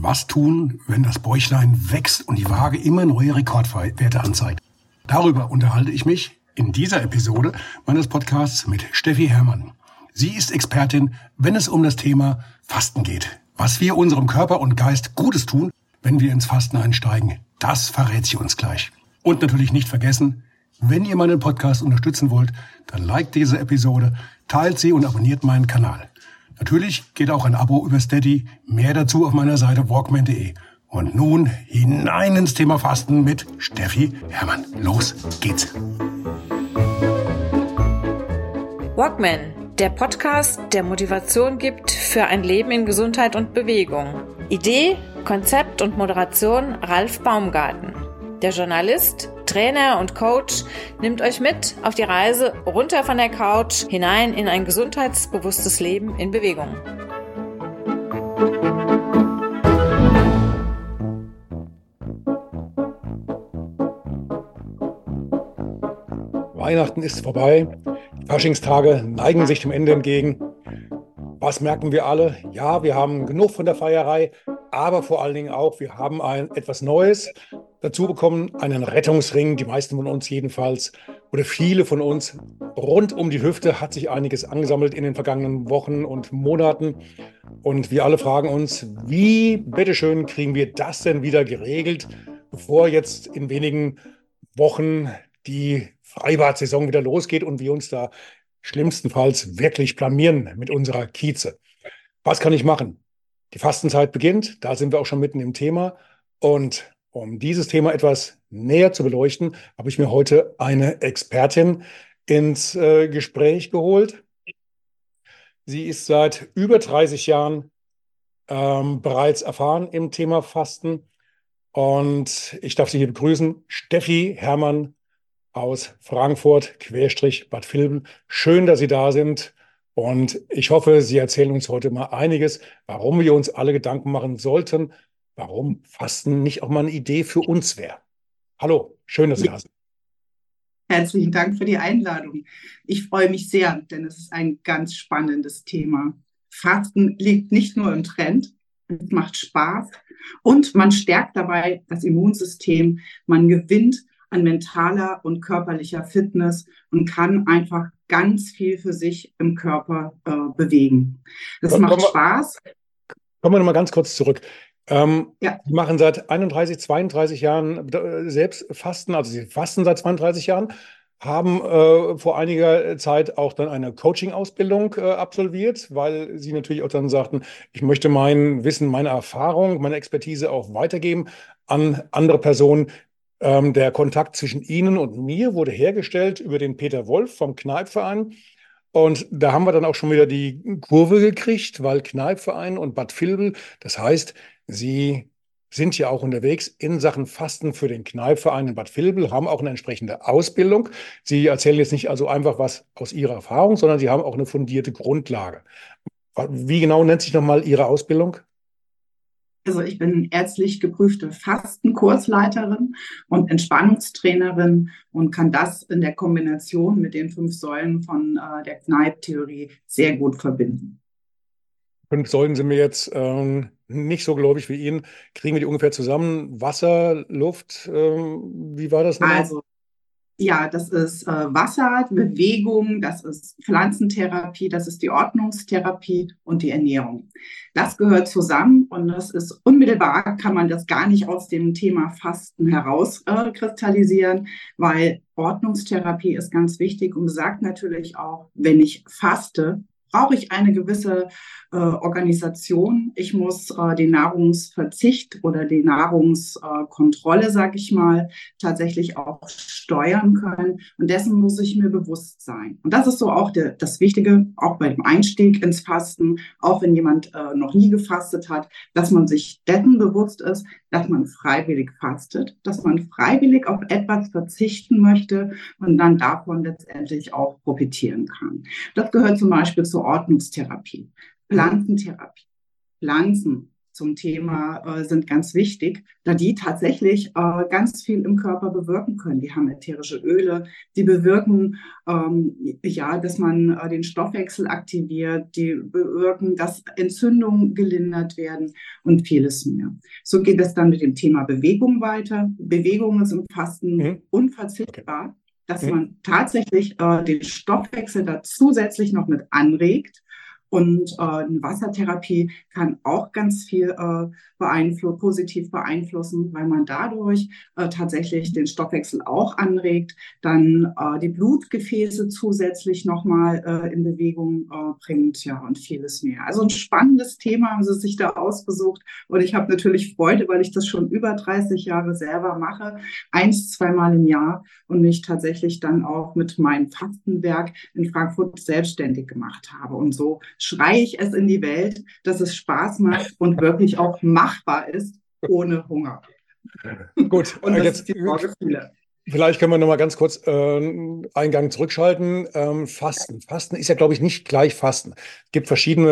Was tun, wenn das Bäuchlein wächst und die Waage immer neue Rekordwerte anzeigt? Darüber unterhalte ich mich in dieser Episode meines Podcasts mit Steffi Herrmann. Sie ist Expertin, wenn es um das Thema Fasten geht. Was wir unserem Körper und Geist Gutes tun, wenn wir ins Fasten einsteigen, das verrät sie uns gleich. Und natürlich nicht vergessen, wenn ihr meinen Podcast unterstützen wollt, dann liked diese Episode, teilt sie und abonniert meinen Kanal. Natürlich geht auch ein Abo über Steady. Mehr dazu auf meiner Seite walkman.de. Und nun hinein ins Thema Fasten mit Steffi Hermann. Los geht's. Walkman, der Podcast, der Motivation gibt für ein Leben in Gesundheit und Bewegung. Idee, Konzept und Moderation Ralf Baumgarten. Der Journalist Trainer und Coach nimmt euch mit auf die Reise runter von der Couch hinein in ein gesundheitsbewusstes Leben in Bewegung. Weihnachten ist vorbei. Die Faschingstage neigen sich dem Ende entgegen. Was merken wir alle? Ja, wir haben genug von der Feierei, aber vor allen Dingen auch, wir haben ein etwas Neues dazu bekommen, einen Rettungsring, die meisten von uns jedenfalls, oder viele von uns. Rund um die Hüfte hat sich einiges angesammelt in den vergangenen Wochen und Monaten. Und wir alle fragen uns, wie, bitteschön, kriegen wir das denn wieder geregelt, bevor jetzt in wenigen Wochen die Freibad-Saison wieder losgeht und wir uns da schlimmstenfalls wirklich blamieren mit unserer Kieze. Was kann ich machen? Die Fastenzeit beginnt, da sind wir auch schon mitten im Thema. Und um dieses Thema etwas näher zu beleuchten, habe ich mir heute eine Expertin ins äh, Gespräch geholt. Sie ist seit über 30 Jahren ähm, bereits erfahren im Thema Fasten. Und ich darf Sie hier begrüßen, Steffi Hermann aus Frankfurt, Querstrich Bad Vilbel. Schön, dass Sie da sind. Und ich hoffe, Sie erzählen uns heute mal einiges, warum wir uns alle Gedanken machen sollten, warum Fasten nicht auch mal eine Idee für uns wäre. Hallo, schön, dass Sie da sind. Herzlichen Dank für die Einladung. Ich freue mich sehr, denn es ist ein ganz spannendes Thema. Fasten liegt nicht nur im Trend, es macht Spaß und man stärkt dabei das Immunsystem, man gewinnt an mentaler und körperlicher Fitness und kann einfach ganz viel für sich im Körper äh, bewegen. Das komm, macht komm, Spaß. Kommen wir nochmal ganz kurz zurück. Ähm, ja. Sie machen seit 31, 32 Jahren äh, selbst Fasten, also Sie fasten seit 32 Jahren, haben äh, vor einiger Zeit auch dann eine Coaching-Ausbildung äh, absolviert, weil Sie natürlich auch dann sagten, ich möchte mein Wissen, meine Erfahrung, meine Expertise auch weitergeben an andere Personen, ähm, der Kontakt zwischen Ihnen und mir wurde hergestellt über den Peter Wolf vom Kneipverein. Und da haben wir dann auch schon wieder die Kurve gekriegt, weil Kneipverein und Bad Vilbel, das heißt, Sie sind ja auch unterwegs in Sachen Fasten für den Kneipverein in Bad Vilbel, haben auch eine entsprechende Ausbildung. Sie erzählen jetzt nicht also einfach was aus Ihrer Erfahrung, sondern Sie haben auch eine fundierte Grundlage. Wie genau nennt sich nochmal Ihre Ausbildung? Also ich bin ärztlich geprüfte Fastenkursleiterin und Entspannungstrainerin und kann das in der Kombination mit den fünf Säulen von äh, der Kneipp-Theorie sehr gut verbinden. Fünf Säulen sind mir jetzt ähm, nicht so gläubig wie Ihnen. Kriegen wir die ungefähr zusammen? Wasser, Luft, ähm, wie war das noch? Also ja, das ist äh, Wasser, Bewegung, das ist Pflanzentherapie, das ist die Ordnungstherapie und die Ernährung. Das gehört zusammen und das ist unmittelbar, kann man das gar nicht aus dem Thema Fasten herauskristallisieren, äh, weil Ordnungstherapie ist ganz wichtig und sagt natürlich auch, wenn ich faste, brauche ich eine gewisse äh, Organisation. Ich muss äh, den Nahrungsverzicht oder die Nahrungskontrolle, äh, sage ich mal, tatsächlich auch steuern können. Und dessen muss ich mir bewusst sein. Und das ist so auch der, das Wichtige, auch beim Einstieg ins Fasten, auch wenn jemand äh, noch nie gefastet hat, dass man sich dessen bewusst ist, dass man freiwillig fastet, dass man freiwillig auf etwas verzichten möchte und dann davon letztendlich auch profitieren kann. Das gehört zum Beispiel zur Ordnungstherapie, Pflanzentherapie. Pflanzen zum Thema äh, sind ganz wichtig, da die tatsächlich äh, ganz viel im Körper bewirken können. Die haben ätherische Öle, die bewirken ähm, ja, dass man äh, den Stoffwechsel aktiviert, die bewirken, dass Entzündungen gelindert werden und vieles mehr. So geht es dann mit dem Thema Bewegung weiter. Bewegung ist im Fasten mhm. unverzichtbar, dass mhm. man tatsächlich äh, den Stoffwechsel da zusätzlich noch mit anregt und äh, eine Wassertherapie kann auch ganz viel äh, beeinflu positiv beeinflussen, weil man dadurch äh, tatsächlich den Stoffwechsel auch anregt, dann äh, die Blutgefäße zusätzlich nochmal äh, in Bewegung äh, bringt, ja, und vieles mehr. Also ein spannendes Thema haben Sie sich da ausgesucht. Und ich habe natürlich Freude, weil ich das schon über 30 Jahre selber mache, eins, zweimal im Jahr und mich tatsächlich dann auch mit meinem Fastenwerk in Frankfurt selbstständig gemacht habe. Und so schreie ich es in die Welt, dass es Spaß macht und wirklich auch machbar ist ohne Hunger. Gut, und das jetzt, ist die Vorgefühle. Vielleicht können wir noch mal ganz kurz äh, Eingang zurückschalten. Ähm, Fasten. Fasten ist ja, glaube ich, nicht gleich Fasten. Es gibt verschiedene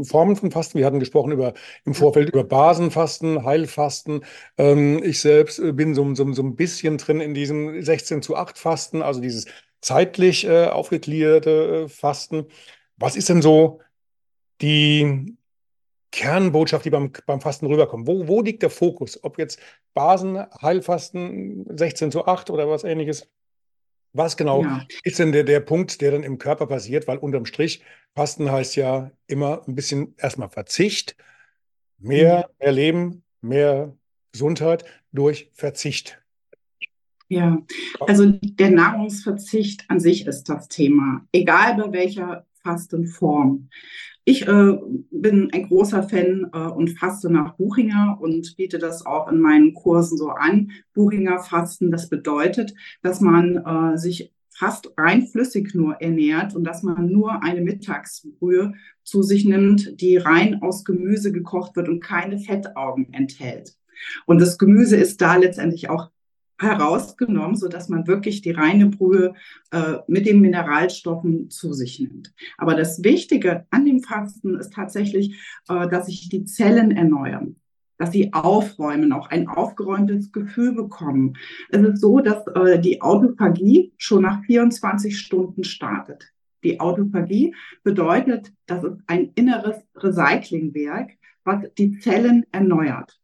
äh, Formen von Fasten. Wir hatten gesprochen über im Vorfeld über Basenfasten, Heilfasten. Ähm, ich selbst äh, bin so, so, so ein bisschen drin in diesem 16 zu 8 Fasten, also dieses zeitlich äh, aufgegliederte äh, Fasten. Was ist denn so die Kernbotschaft, die beim, beim Fasten rüberkommt? Wo, wo liegt der Fokus? Ob jetzt Basen, Heilfasten 16 zu 8 oder was ähnliches? Was genau ja. ist denn der, der Punkt, der dann im Körper passiert? Weil unterm Strich, Fasten heißt ja immer ein bisschen erstmal Verzicht, mehr, mhm. mehr Leben, mehr Gesundheit durch Verzicht. Ja, also der Nahrungsverzicht an sich ist das Thema, egal bei welcher Fastenform. Ich äh, bin ein großer Fan äh, und faste nach Buchinger und biete das auch in meinen Kursen so an. Buchinger Fasten, das bedeutet, dass man äh, sich fast rein flüssig nur ernährt und dass man nur eine Mittagsbrühe zu sich nimmt, die rein aus Gemüse gekocht wird und keine Fettaugen enthält. Und das Gemüse ist da letztendlich auch herausgenommen, so dass man wirklich die reine Brühe äh, mit den Mineralstoffen zu sich nimmt. Aber das Wichtige an dem Fasten ist tatsächlich, äh, dass sich die Zellen erneuern dass sie aufräumen, auch ein aufgeräumtes Gefühl bekommen. Es ist so, dass äh, die Autophagie schon nach 24 Stunden startet. Die Autophagie bedeutet, dass es ein inneres Recyclingwerk, was die Zellen erneuert.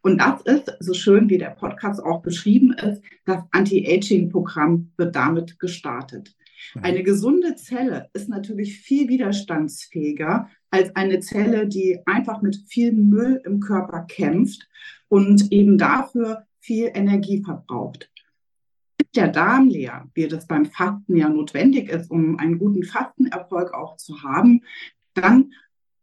Und das ist, so schön wie der Podcast auch beschrieben ist, das Anti-Aging-Programm wird damit gestartet. Mhm. Eine gesunde Zelle ist natürlich viel widerstandsfähiger als eine Zelle, die einfach mit viel Müll im Körper kämpft und eben dafür viel Energie verbraucht. Ist der Darm leer, wie das beim Fasten ja notwendig ist, um einen guten Fastenerfolg auch zu haben, dann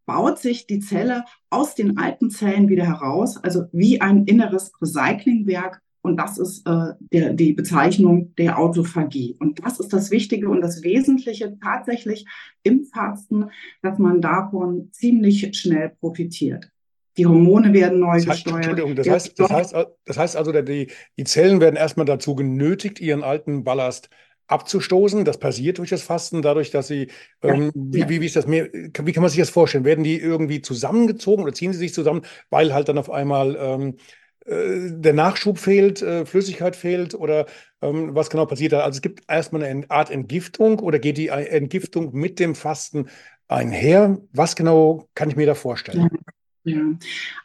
baut sich die Zelle aus den alten Zellen wieder heraus, also wie ein inneres Recyclingwerk. Und das ist äh, der, die Bezeichnung der Autophagie. Und das ist das Wichtige und das Wesentliche tatsächlich im Fasten, dass man davon ziemlich schnell profitiert. Die Hormone werden neu das heißt, gesteuert. Entschuldigung, das heißt, das, heißt, das heißt also, die, die Zellen werden erstmal dazu genötigt, ihren alten Ballast abzustoßen. Das passiert durch das Fasten, dadurch, dass sie, ähm, ja. wie, wie, ist das mehr, wie kann man sich das vorstellen? Werden die irgendwie zusammengezogen oder ziehen sie sich zusammen, weil halt dann auf einmal ähm, äh, der Nachschub fehlt, äh, Flüssigkeit fehlt oder ähm, was genau passiert da? Also es gibt erstmal eine Art Entgiftung oder geht die Entgiftung mit dem Fasten einher? Was genau kann ich mir da vorstellen? Ja. Ja,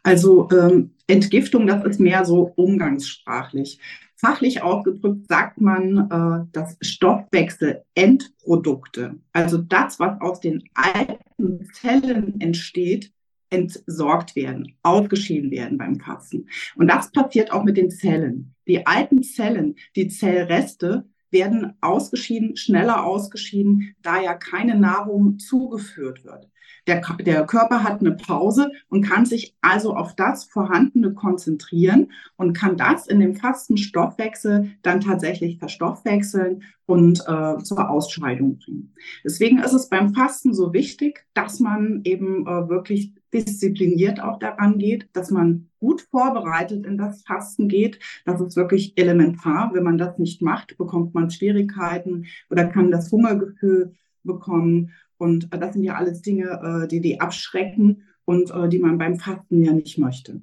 also ähm, Entgiftung, das ist mehr so umgangssprachlich. Fachlich ausgedrückt sagt man, äh, dass Stoffwechselendprodukte, also das, was aus den alten Zellen entsteht, entsorgt werden, ausgeschieden werden beim Fasten. Und das passiert auch mit den Zellen. Die alten Zellen, die Zellreste, werden ausgeschieden, schneller ausgeschieden, da ja keine Nahrung zugeführt wird. Der, der Körper hat eine Pause und kann sich also auf das Vorhandene konzentrieren und kann das in dem fasten Stoffwechsel dann tatsächlich verstoffwechseln und äh, zur Ausscheidung bringen. Deswegen ist es beim Fasten so wichtig, dass man eben äh, wirklich diszipliniert auch daran geht, dass man gut vorbereitet in das Fasten geht. Das ist wirklich elementar. Wenn man das nicht macht, bekommt man Schwierigkeiten oder kann das Hungergefühl bekommen. Und äh, das sind ja alles Dinge, äh, die die abschrecken. und äh, die man beim Fasten ja nicht möchte.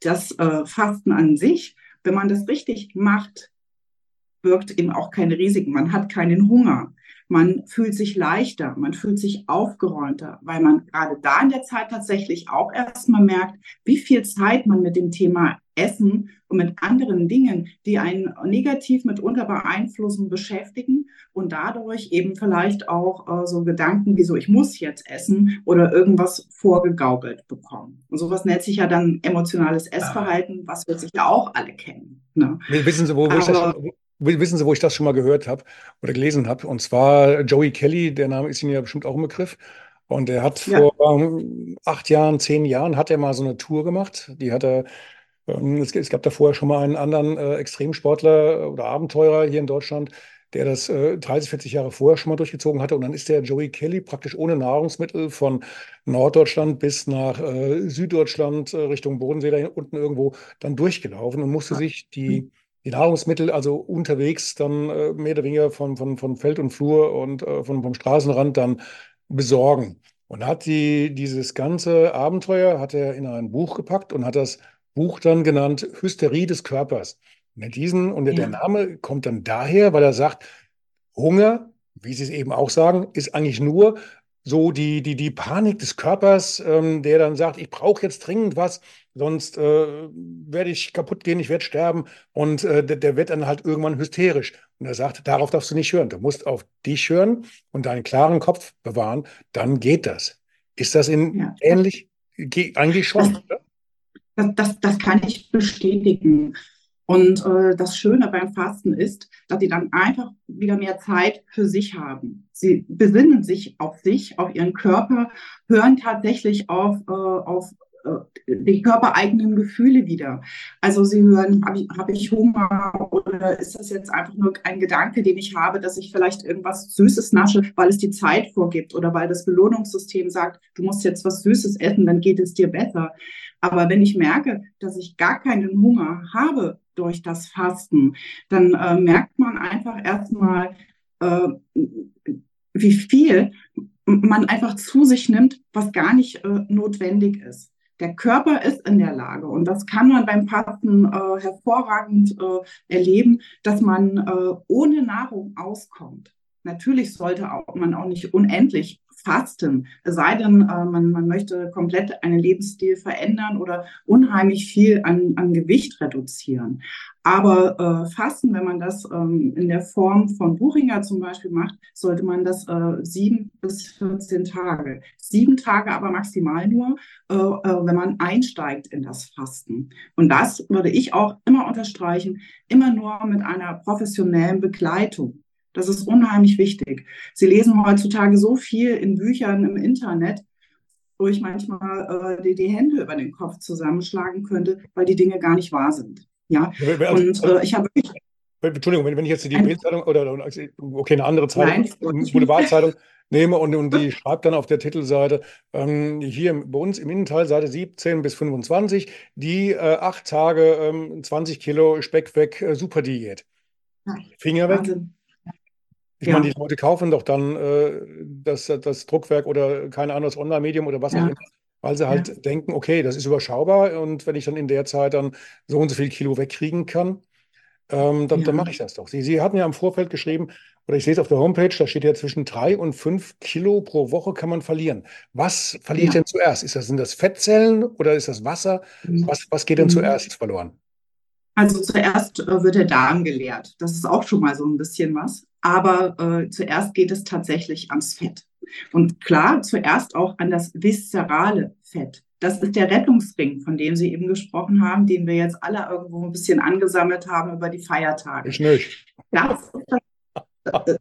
Das Fasten an sich, wenn man das richtig macht, birgt eben auch keine Risiken. Man hat keinen Hunger. Man fühlt sich leichter, man fühlt sich aufgeräumter, weil man gerade da in der Zeit tatsächlich auch erstmal merkt, wie viel Zeit man mit dem Thema Essen und mit anderen Dingen, die einen negativ mitunter beeinflussen, beschäftigen und dadurch eben vielleicht auch äh, so Gedanken wie so, ich muss jetzt essen oder irgendwas vorgegaukelt bekommen. Und sowas nennt sich ja dann emotionales Essverhalten, was wir sicher auch alle kennen. Ne? Wissen Sie, wo, wo ich das Wissen Sie, wo ich das schon mal gehört habe oder gelesen habe? Und zwar Joey Kelly, der Name ist Ihnen ja bestimmt auch ein Begriff. Und er hat ja. vor ähm, acht Jahren, zehn Jahren, hat er mal so eine Tour gemacht. Die hat er, ähm, es, es, gab da vorher schon mal einen anderen äh, Extremsportler oder Abenteurer hier in Deutschland, der das äh, 30, 40 Jahre vorher schon mal durchgezogen hatte. Und dann ist der Joey Kelly praktisch ohne Nahrungsmittel von Norddeutschland bis nach äh, Süddeutschland, äh, Richtung Bodensee da unten irgendwo, dann durchgelaufen und musste sich die hm die Nahrungsmittel also unterwegs dann äh, mehr oder weniger von, von, von Feld und Flur und äh, von, vom Straßenrand dann besorgen. Und hat die, dieses ganze Abenteuer hat er in ein Buch gepackt und hat das Buch dann genannt Hysterie des Körpers. Und, diesen, und ja. der Name kommt dann daher, weil er sagt, Hunger, wie Sie es eben auch sagen, ist eigentlich nur so die, die, die Panik des Körpers, ähm, der dann sagt, ich brauche jetzt dringend was, sonst äh, werde ich kaputt gehen, ich werde sterben. Und äh, der, der, wird dann halt irgendwann hysterisch. Und er sagt, darauf darfst du nicht hören. Du musst auf dich hören und deinen klaren Kopf bewahren, dann geht das. Ist das in ja. ähnlich? Eigentlich schon, das, das, das, kann ich bestätigen. Und äh, das Schöne beim Fasten ist, dass sie dann einfach wieder mehr Zeit für sich haben. Sie besinnen sich auf sich, auf ihren Körper, hören tatsächlich auf, äh, auf äh, die körpereigenen Gefühle wieder. Also sie hören, habe ich, hab ich Hunger oder ist das jetzt einfach nur ein Gedanke, den ich habe, dass ich vielleicht irgendwas Süßes nasche, weil es die Zeit vorgibt oder weil das Belohnungssystem sagt, du musst jetzt was Süßes essen, dann geht es dir besser. Aber wenn ich merke, dass ich gar keinen Hunger habe durch das Fasten, dann äh, merkt man einfach erstmal, äh, wie viel man einfach zu sich nimmt, was gar nicht äh, notwendig ist. Der Körper ist in der Lage, und das kann man beim Fasten äh, hervorragend äh, erleben, dass man äh, ohne Nahrung auskommt. Natürlich sollte auch, man auch nicht unendlich fasten, es sei denn, äh, man, man möchte komplett einen Lebensstil verändern oder unheimlich viel an, an Gewicht reduzieren. Aber äh, Fasten, wenn man das ähm, in der Form von Buchinger zum Beispiel macht, sollte man das äh, sieben bis 14 Tage. Sieben Tage aber maximal nur, äh, äh, wenn man einsteigt in das Fasten. Und das würde ich auch immer unterstreichen, immer nur mit einer professionellen Begleitung. Das ist unheimlich wichtig. Sie lesen heutzutage so viel in Büchern im Internet, wo ich manchmal äh, die, die Hände über den Kopf zusammenschlagen könnte, weil die Dinge gar nicht wahr sind. Ja, also, und äh, ich habe wirklich. Entschuldigung, wenn, wenn ich jetzt die Bildzeitung oder, okay, eine andere Zeitung, Nein, Boulevardzeitung nehme und, und die schreibt dann auf der Titelseite, ähm, hier bei uns im Innenteil, Seite 17 bis 25, die äh, acht Tage ähm, 20 Kilo Speck weg, äh, Superdiät. Finger weg. Wahnsinn. Ich ja. meine, die Leute kaufen doch dann äh, das, das Druckwerk oder keine Ahnung, das Online-Medium oder was ja. auch immer, weil sie halt ja. denken, okay, das ist überschaubar und wenn ich dann in der Zeit dann so und so viel Kilo wegkriegen kann, ähm, dann, dann mache ich das doch. Sie, Sie hatten ja im Vorfeld geschrieben, oder ich sehe es auf der Homepage, da steht ja zwischen drei und fünf Kilo pro Woche kann man verlieren. Was verliere ich denn zuerst? Ist das, sind das Fettzellen oder ist das Wasser? Mhm. Was, was geht denn mhm. zuerst verloren? Also zuerst äh, wird der Darm geleert. Das ist auch schon mal so ein bisschen was. Aber äh, zuerst geht es tatsächlich ans Fett. Und klar, zuerst auch an das viszerale Fett. Das ist der Rettungsring, von dem Sie eben gesprochen haben, den wir jetzt alle irgendwo ein bisschen angesammelt haben über die Feiertage. Ich nicht. Das, das,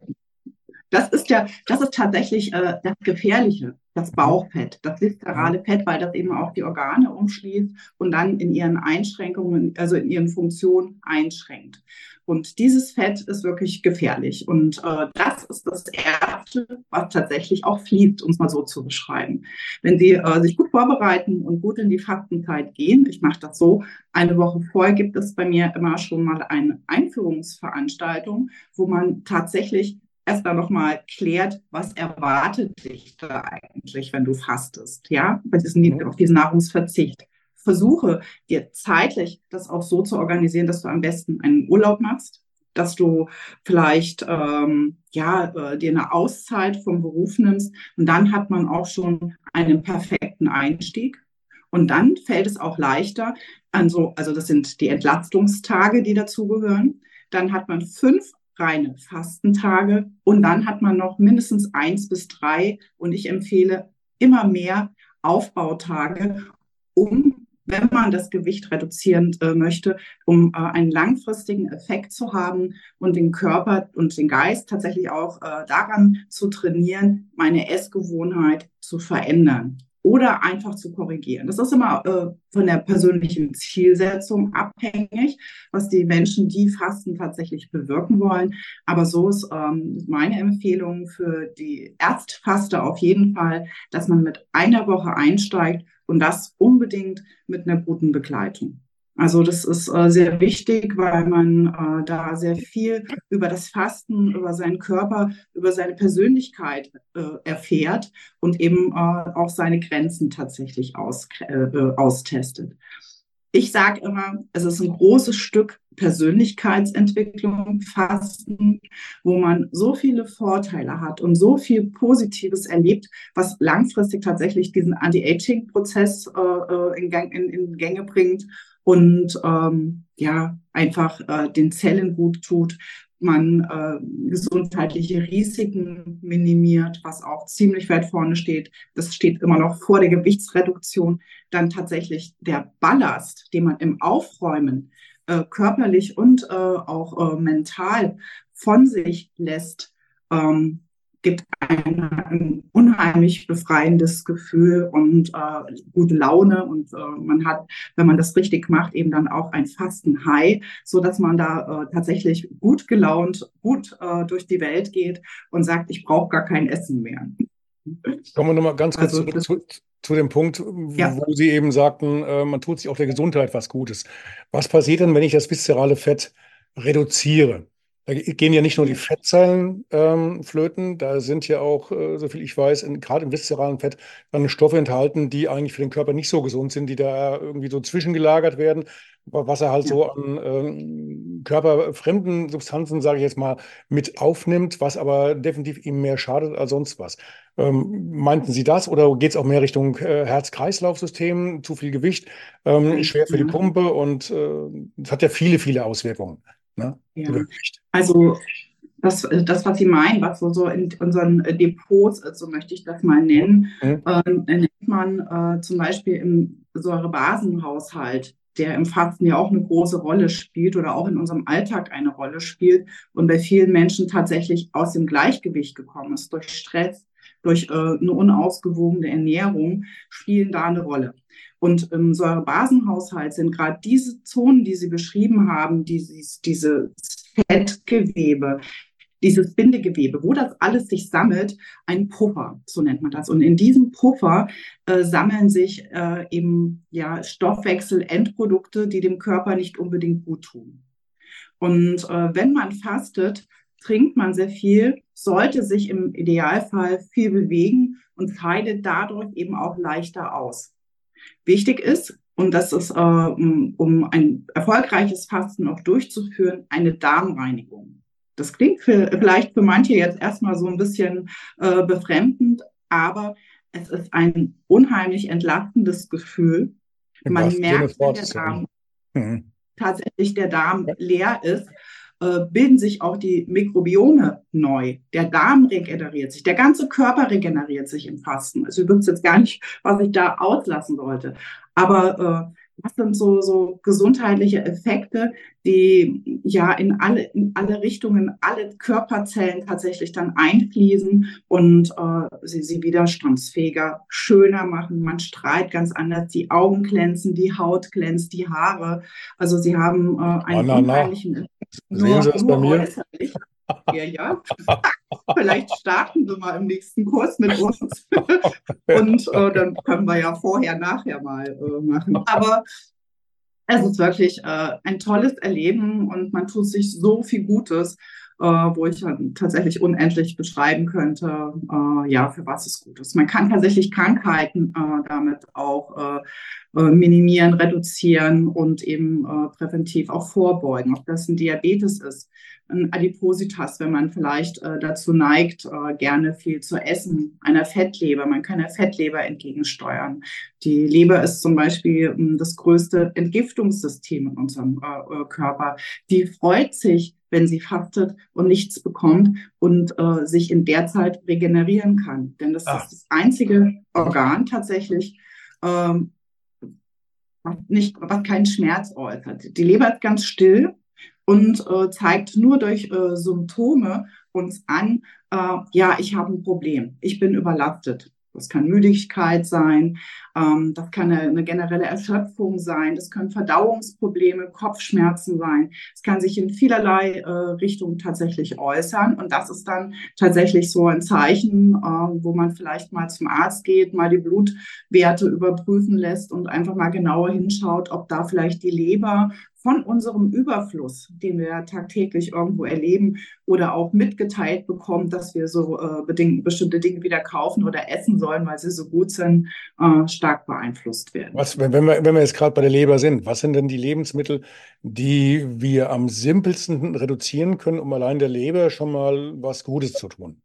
das ist ja, das ist tatsächlich äh, das Gefährliche das Bauchfett, das viszerale Fett, weil das eben auch die Organe umschließt und dann in ihren Einschränkungen, also in ihren Funktionen einschränkt. Und dieses Fett ist wirklich gefährlich. Und äh, das ist das Erste, was tatsächlich auch fließt, um es mal so zu beschreiben. Wenn Sie äh, sich gut vorbereiten und gut in die Fastenzeit gehen, ich mache das so, eine Woche vorher gibt es bei mir immer schon mal eine Einführungsveranstaltung, wo man tatsächlich erst dann nochmal klärt, was erwartet dich da eigentlich, wenn du fastest, ja, bei diesem, mhm. auf diesen Nahrungsverzicht. Versuche dir zeitlich das auch so zu organisieren, dass du am besten einen Urlaub machst, dass du vielleicht ähm, ja äh, dir eine Auszeit vom Beruf nimmst und dann hat man auch schon einen perfekten Einstieg und dann fällt es auch leichter an so, also das sind die Entlastungstage, die dazugehören. Dann hat man fünf reine Fastentage. Und dann hat man noch mindestens eins bis drei. Und ich empfehle immer mehr Aufbautage, um, wenn man das Gewicht reduzieren äh, möchte, um äh, einen langfristigen Effekt zu haben und den Körper und den Geist tatsächlich auch äh, daran zu trainieren, meine Essgewohnheit zu verändern oder einfach zu korrigieren. Das ist immer äh, von der persönlichen Zielsetzung abhängig, was die Menschen, die fasten, tatsächlich bewirken wollen. Aber so ist ähm, meine Empfehlung für die Erstfaste auf jeden Fall, dass man mit einer Woche einsteigt und das unbedingt mit einer guten Begleitung. Also das ist äh, sehr wichtig, weil man äh, da sehr viel über das Fasten, über seinen Körper, über seine Persönlichkeit äh, erfährt und eben äh, auch seine Grenzen tatsächlich aus, äh, äh, austestet. Ich sage immer, es ist ein großes Stück Persönlichkeitsentwicklung, Fasten, wo man so viele Vorteile hat und so viel Positives erlebt, was langfristig tatsächlich diesen Anti-Aging-Prozess in, in, in Gänge bringt und ähm, ja, einfach äh, den Zellen gut tut, man äh, gesundheitliche Risiken minimiert, was auch ziemlich weit vorne steht. Das steht immer noch vor der Gewichtsreduktion. Dann tatsächlich der Ballast, den man im Aufräumen äh, körperlich und äh, auch äh, mental von sich lässt, ähm, gibt ein, ein unheimlich befreiendes Gefühl und äh, gute Laune und äh, man hat, wenn man das richtig macht, eben dann auch ein Fasten-High, so dass man da äh, tatsächlich gut gelaunt, gut äh, durch die Welt geht und sagt, ich brauche gar kein Essen mehr. Kommen wir nochmal ganz kurz also, zu, zu, dem Punkt, ja. wo Sie eben sagten, äh, man tut sich auch der Gesundheit was Gutes. Was passiert denn, wenn ich das viszerale Fett reduziere? Da gehen ja nicht nur die Fettzellen ähm, flöten, da sind ja auch, äh, soviel ich weiß, gerade im viszeralen Fett dann Stoffe enthalten, die eigentlich für den Körper nicht so gesund sind, die da irgendwie so zwischengelagert werden, was er halt ja. so an ähm, körperfremden Substanzen, sage ich jetzt mal, mit aufnimmt, was aber definitiv ihm mehr schadet als sonst was. Ähm, meinten Sie das oder geht es auch mehr Richtung äh, Herz-Kreislauf-System, zu viel Gewicht, ähm, schwer für die Pumpe und äh, das hat ja viele, viele Auswirkungen. Ne? Ja. Also das, das, was Sie meinen, was so, so in unseren Depots ist, so möchte ich das mal nennen, mhm. äh, nennt man äh, zum Beispiel im Säurebasenhaushalt, der im Fasten ja auch eine große Rolle spielt oder auch in unserem Alltag eine Rolle spielt und bei vielen Menschen tatsächlich aus dem Gleichgewicht gekommen ist durch Stress, durch äh, eine unausgewogene Ernährung, spielen da eine Rolle. Und im Säurebasenhaushalt sind gerade diese Zonen, die Sie beschrieben haben, dieses, diese Fettgewebe, dieses Bindegewebe, wo das alles sich sammelt, ein Puffer, so nennt man das. Und in diesem Puffer äh, sammeln sich äh, eben ja Stoffwechselendprodukte, die dem Körper nicht unbedingt gut tun. Und äh, wenn man fastet, trinkt man sehr viel, sollte sich im Idealfall viel bewegen und scheidet dadurch eben auch leichter aus. Wichtig ist, und das ist, äh, um ein erfolgreiches Fasten auch durchzuführen, eine Darmreinigung. Das klingt für, vielleicht für manche jetzt erstmal so ein bisschen äh, befremdend, aber es ist ein unheimlich entlastendes Gefühl. Man merkt, wenn der Darm, mhm. tatsächlich der Darm leer ist, bilden sich auch die Mikrobiome neu. Der Darm regeneriert sich, der ganze Körper regeneriert sich im Fasten. Also ich wüsste jetzt gar nicht, was ich da auslassen sollte. Aber äh, was sind so, so gesundheitliche Effekte, die ja in alle, in alle Richtungen, alle Körperzellen tatsächlich dann einfließen und äh, sie, sie widerstandsfähiger, schöner machen. Man strahlt ganz anders, die Augen glänzen, die Haut glänzt, die Haare. Also sie haben äh, einen oh, unheimlichen Effekt. Sehen Sie das bei mir? Äußerlich. Ja, ja. Vielleicht starten wir mal im nächsten Kurs mit uns. Und äh, dann können wir ja vorher, nachher mal äh, machen. Aber es ist wirklich äh, ein tolles Erleben und man tut sich so viel Gutes. Äh, wo ich tatsächlich unendlich beschreiben könnte, äh, ja, für was es gut ist. Man kann tatsächlich Krankheiten äh, damit auch äh, äh, minimieren, reduzieren und eben äh, präventiv auch vorbeugen. Ob das ein Diabetes ist, ein Adipositas, wenn man vielleicht dazu neigt, gerne viel zu essen, einer Fettleber. Man kann der Fettleber entgegensteuern. Die Leber ist zum Beispiel äh, das größte Entgiftungssystem in unserem Körper. Die freut sich, wenn sie fastet und nichts bekommt und äh, sich in der Zeit regenerieren kann. Denn das Ach. ist das einzige Organ tatsächlich, ähm, was, nicht, was keinen Schmerz äußert. Die Leber ist ganz still und äh, zeigt nur durch äh, Symptome uns an, äh, ja, ich habe ein Problem, ich bin überlastet. Das kann Müdigkeit sein, ähm, das kann eine, eine, generelle Erschöpfung sein, das können Verdauungsprobleme, Kopfschmerzen sein. Es kann sich in vielerlei äh, Richtungen tatsächlich äußern. Und das ist dann tatsächlich so ein Zeichen, äh, wo man vielleicht mal zum Arzt geht, mal die Blutwerte überprüfen lässt und einfach mal genauer hinschaut, ob da vielleicht die Leber von unserem Überfluss, den wir tagtäglich irgendwo erleben oder auch mitgeteilt bekommen, dass wir so äh, bestimmte Dinge wieder kaufen oder essen sollen, weil sie so gut sind, äh, stark beeinflusst werden. Was, wenn, wir, wenn wir jetzt gerade bei der Leber sind, was sind denn die Lebensmittel, die wir am simpelsten reduzieren können, um allein der Leber schon mal was Gutes zu tun?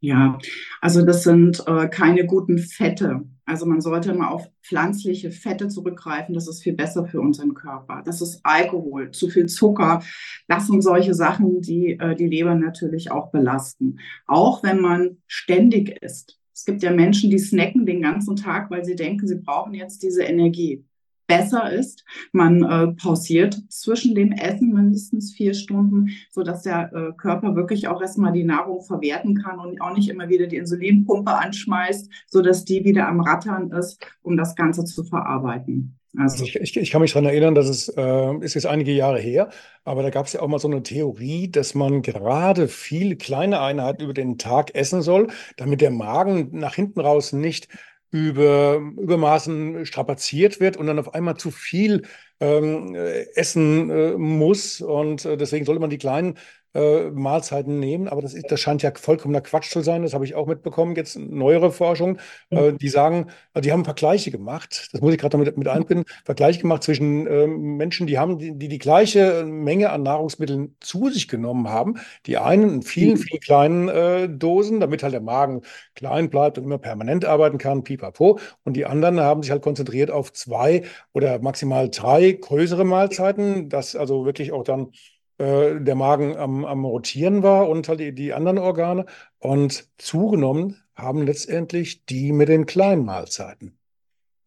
Ja, also das sind äh, keine guten Fette. Also man sollte immer auf pflanzliche Fette zurückgreifen. Das ist viel besser für unseren Körper. Das ist Alkohol, zu viel Zucker. Das sind solche Sachen, die äh, die Leber natürlich auch belasten. Auch wenn man ständig isst. Es gibt ja Menschen, die snacken den ganzen Tag, weil sie denken, sie brauchen jetzt diese Energie besser ist. Man äh, pausiert zwischen dem Essen mindestens vier Stunden, so dass der äh, Körper wirklich auch erstmal die Nahrung verwerten kann und auch nicht immer wieder die Insulinpumpe anschmeißt, so dass die wieder am Rattern ist, um das Ganze zu verarbeiten. Also, ich, ich, ich, kann mich daran erinnern, dass es äh, ist jetzt einige Jahre her, aber da gab es ja auch mal so eine Theorie, dass man gerade viele kleine Einheiten über den Tag essen soll, damit der Magen nach hinten raus nicht über, übermaßen strapaziert wird und dann auf einmal zu viel ähm, äh, essen äh, muss. Und äh, deswegen sollte man die kleinen äh, Mahlzeiten nehmen. Aber das, ist, das scheint ja vollkommener Quatsch zu sein. Das habe ich auch mitbekommen, jetzt neuere Forschung. Äh, die sagen, äh, die haben Vergleiche gemacht. Das muss ich gerade damit mit einbinden. Vergleiche gemacht zwischen äh, Menschen, die haben, die, die, die gleiche Menge an Nahrungsmitteln zu sich genommen haben. Die einen in vielen, mhm. vielen kleinen äh, Dosen, damit halt der Magen klein bleibt und immer permanent arbeiten kann, pipapo. Und die anderen haben sich halt konzentriert auf zwei oder maximal drei größere Mahlzeiten, das also wirklich auch dann äh, der Magen am, am Rotieren war und halt die, die anderen Organe. Und zugenommen haben letztendlich die mit den kleinen Mahlzeiten.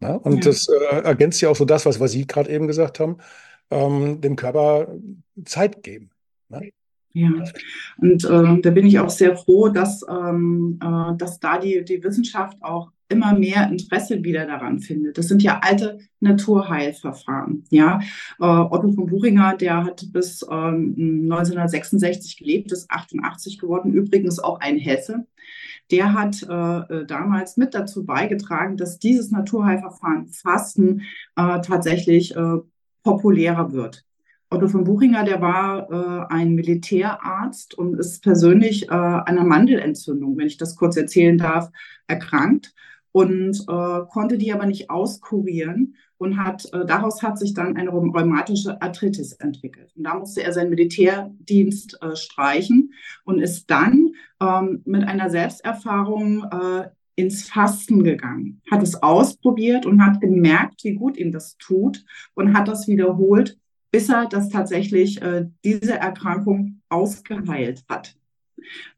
Ja, und ja. das äh, ergänzt ja auch so das, was, was Sie gerade eben gesagt haben, ähm, dem Körper Zeit geben. Ne? Ja, und äh, da bin ich auch sehr froh, dass, ähm, äh, dass da die, die Wissenschaft auch immer mehr Interesse wieder daran findet. Das sind ja alte Naturheilverfahren. Ja, äh, Otto von Buchinger, der hat bis ähm, 1966 gelebt, ist 88 geworden, übrigens auch ein Hesse. Der hat äh, äh, damals mit dazu beigetragen, dass dieses Naturheilverfahren Fasten äh, tatsächlich äh, populärer wird. Otto von Buchinger, der war äh, ein Militärarzt und ist persönlich äh, an einer Mandelentzündung, wenn ich das kurz erzählen darf, erkrankt und äh, konnte die aber nicht auskurieren und hat äh, daraus hat sich dann eine rheumatische Arthritis entwickelt. Und da musste er seinen Militärdienst äh, streichen und ist dann ähm, mit einer Selbsterfahrung äh, ins Fasten gegangen, hat es ausprobiert und hat gemerkt, wie gut ihm das tut und hat das wiederholt, bis er das tatsächlich äh, diese Erkrankung ausgeheilt hat.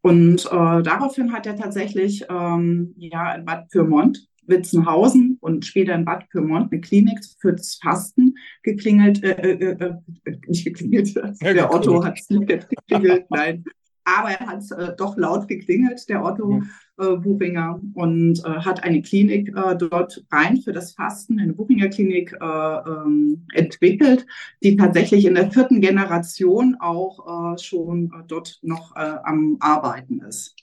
Und äh, daraufhin hat er tatsächlich ähm, ja in Bad Pyrmont, Witzenhausen und später in Bad Pyrmont eine Klinik fürs Fasten geklingelt, äh, äh, äh, nicht geklingelt, der Otto hat es nicht geklingelt, nein, aber er hat äh, doch laut geklingelt, der Otto äh, Buchinger, und äh, hat eine Klinik äh, dort rein für das Fasten, eine Buchinger Klinik äh, ähm, entwickelt, die tatsächlich in der vierten Generation auch äh, schon dort noch am Arbeiten ist.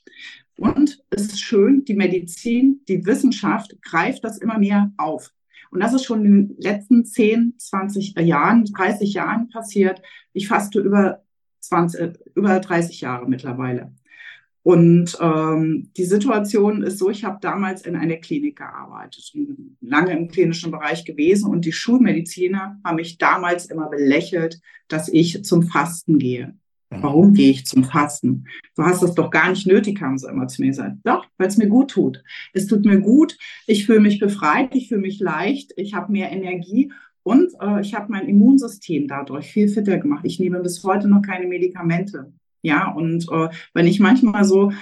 Und es ist schön, die Medizin, die Wissenschaft greift das immer mehr auf. Und das ist schon in den letzten 10, 20 Jahren, 30 Jahren passiert. Ich faste über 20, über 30 Jahre mittlerweile. Und ähm, die Situation ist so, ich habe damals in einer Klinik gearbeitet, lange im klinischen Bereich gewesen und die Schulmediziner haben mich damals immer belächelt, dass ich zum Fasten gehe. Mhm. Warum gehe ich zum Fasten? Du hast das doch gar nicht nötig, haben sie immer zu mir gesagt. Doch, weil es mir gut tut. Es tut mir gut, ich fühle mich befreit, ich fühle mich leicht, ich habe mehr Energie und äh, ich habe mein Immunsystem dadurch viel fitter gemacht. Ich nehme bis heute noch keine Medikamente. Ja, und äh, wenn ich manchmal so